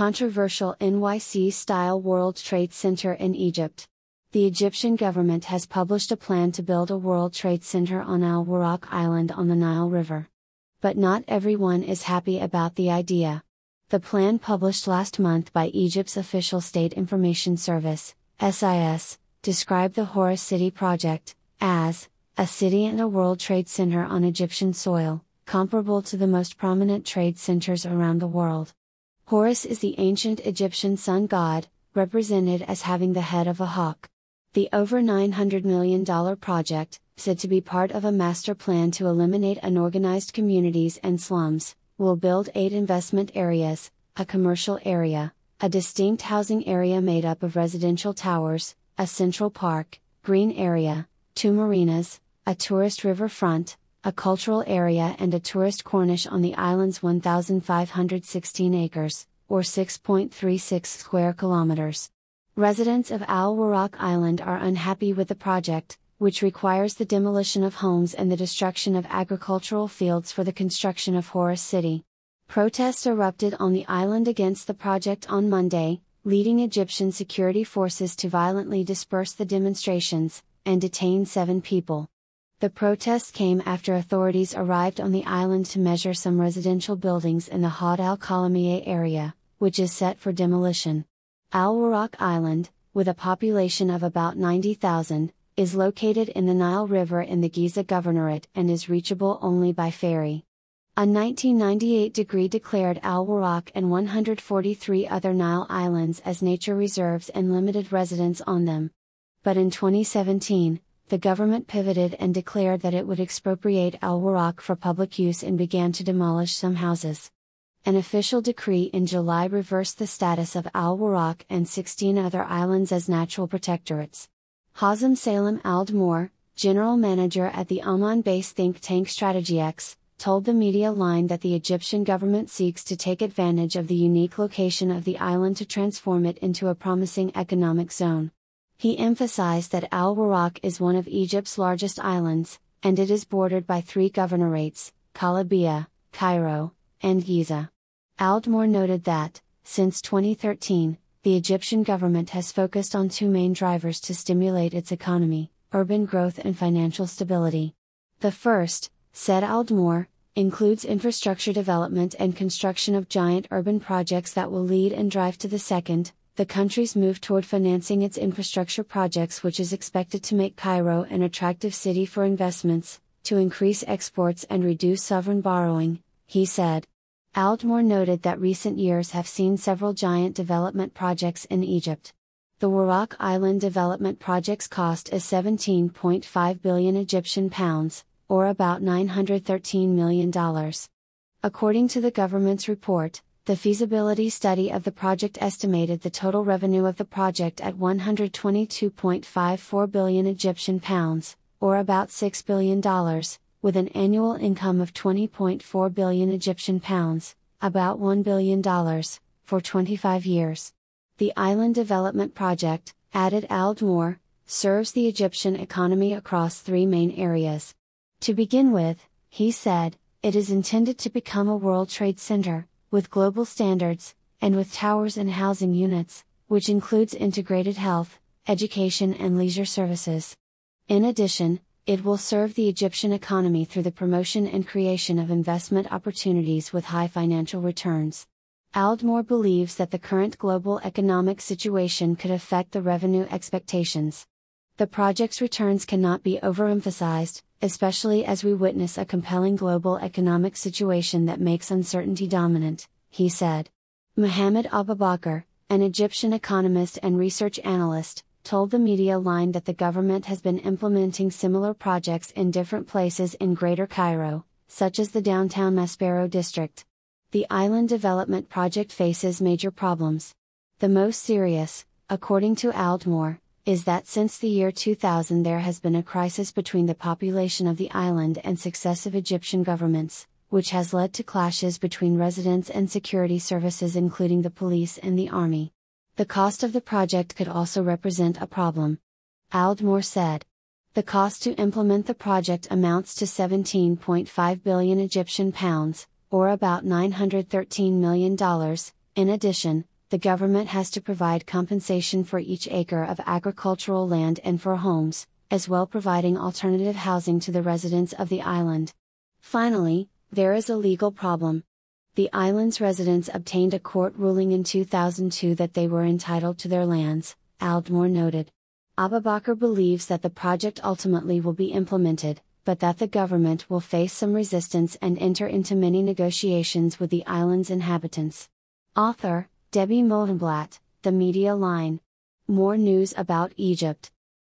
controversial NYC style World Trade Center in Egypt. The Egyptian government has published a plan to build a World Trade Center on Al Warraq Island on the Nile River. But not everyone is happy about the idea. The plan published last month by Egypt's official State Information Service, SIS, described the Horus City project as a city and a World Trade Center on Egyptian soil, comparable to the most prominent trade centers around the world. Horus is the ancient Egyptian sun god, represented as having the head of a hawk. The over $900 million project, said to be part of a master plan to eliminate unorganized communities and slums, will build eight investment areas, a commercial area, a distinct housing area made up of residential towers, a central park, green area, two marinas, a tourist riverfront, a cultural area, and a tourist corniche on the island's 1,516 acres, or 6.36 square kilometers. Residents of Al Warraq Island are unhappy with the project, which requires the demolition of homes and the destruction of agricultural fields for the construction of Horus City. Protests erupted on the island against the project on Monday, leading Egyptian security forces to violently disperse the demonstrations, and detain seven people. The protests came after authorities arrived on the island to measure some residential buildings in the Had al area, which is set for demolition. Al Warraq Island, with a population of about 90,000, is located in the Nile River in the Giza Governorate and is reachable only by ferry. A 1998 decree declared Al Warraq and 143 other Nile islands as nature reserves and limited residence on them. But in 2017, the government pivoted and declared that it would expropriate Al Warraq for public use and began to demolish some houses. An official decree in July reversed the status of Al Warraq and 16 other islands as natural protectorates. Hazem Salem Aldmoor, general manager at the Amman based think tank STRATEGIECS, told the media line that the Egyptian government seeks to take advantage of the unique location of the island to transform it into a promising economic zone. He emphasized that Al Warraq is one of Egypt's largest islands, and it is bordered by three governorates Qalyubia, Cairo, and Giza. Aldmoor noted that, since 2013, the Egyptian government has focused on two main drivers to stimulate its economy urban growth and financial stability. The first, said Aldmoor, includes infrastructure development and construction of giant urban projects that will lead and drive to the second, the country's move toward financing its infrastructure projects, which is expected to make Cairo an attractive city for investments, to increase exports and reduce sovereign borrowing, he said. Aldmoor noted that recent years have seen several giant development projects in Egypt. The Warraq Island development project's cost is 17.5 billion Egyptian pounds, or about $913 million. According to the government's report, the feasibility study of the project estimated the total revenue of the project at 122.54 billion Egyptian pounds, or about $6 billion, with an annual income of 20.4 billion Egyptian pounds, about $1 billion, for 25 years. The Island Development Project, added Aldmoor, serves the Egyptian economy across three main areas. To begin with, he said, it is intended to become a World Trade Center, with global standards, and with towers and housing units, which includes integrated health, education, and leisure services. In addition, it will serve the Egyptian economy through the promotion and creation of investment opportunities with high financial returns. Aldmore believes that the current global economic situation could affect the revenue expectations. The project's returns cannot be overemphasized, especially as we witness a compelling global economic situation that makes uncertainty dominant, he said. Mohammed Abubakar, an Egyptian economist and research analyst, told the media line that the government has been implementing similar projects in different places in Greater Cairo, such as the downtown Maspero district. The island development project faces major problems. The most serious, according to Aldmoor, is that since the year 2000 there has been a crisis between the population of the island and successive Egyptian governments, which has led to clashes between residents and security services, including the police and the army. The cost of the project could also represent a problem. Aldmoor said. The cost to implement the project amounts to 17.5 billion Egyptian pounds, or about $913 million, In addition, the government has to provide compensation for each acre of agricultural land and for homes, as well providing alternative housing to the residents of the island. Finally, there is a legal problem. The island's residents obtained a court ruling in 2002 that they were entitled to their lands, Aldmore noted. Abubakar believes that the project ultimately will be implemented, but that the government will face some resistance and enter into many negotiations with the island's inhabitants. Author, Debbie Mohnblatt, The Media Line. More news about Egypt.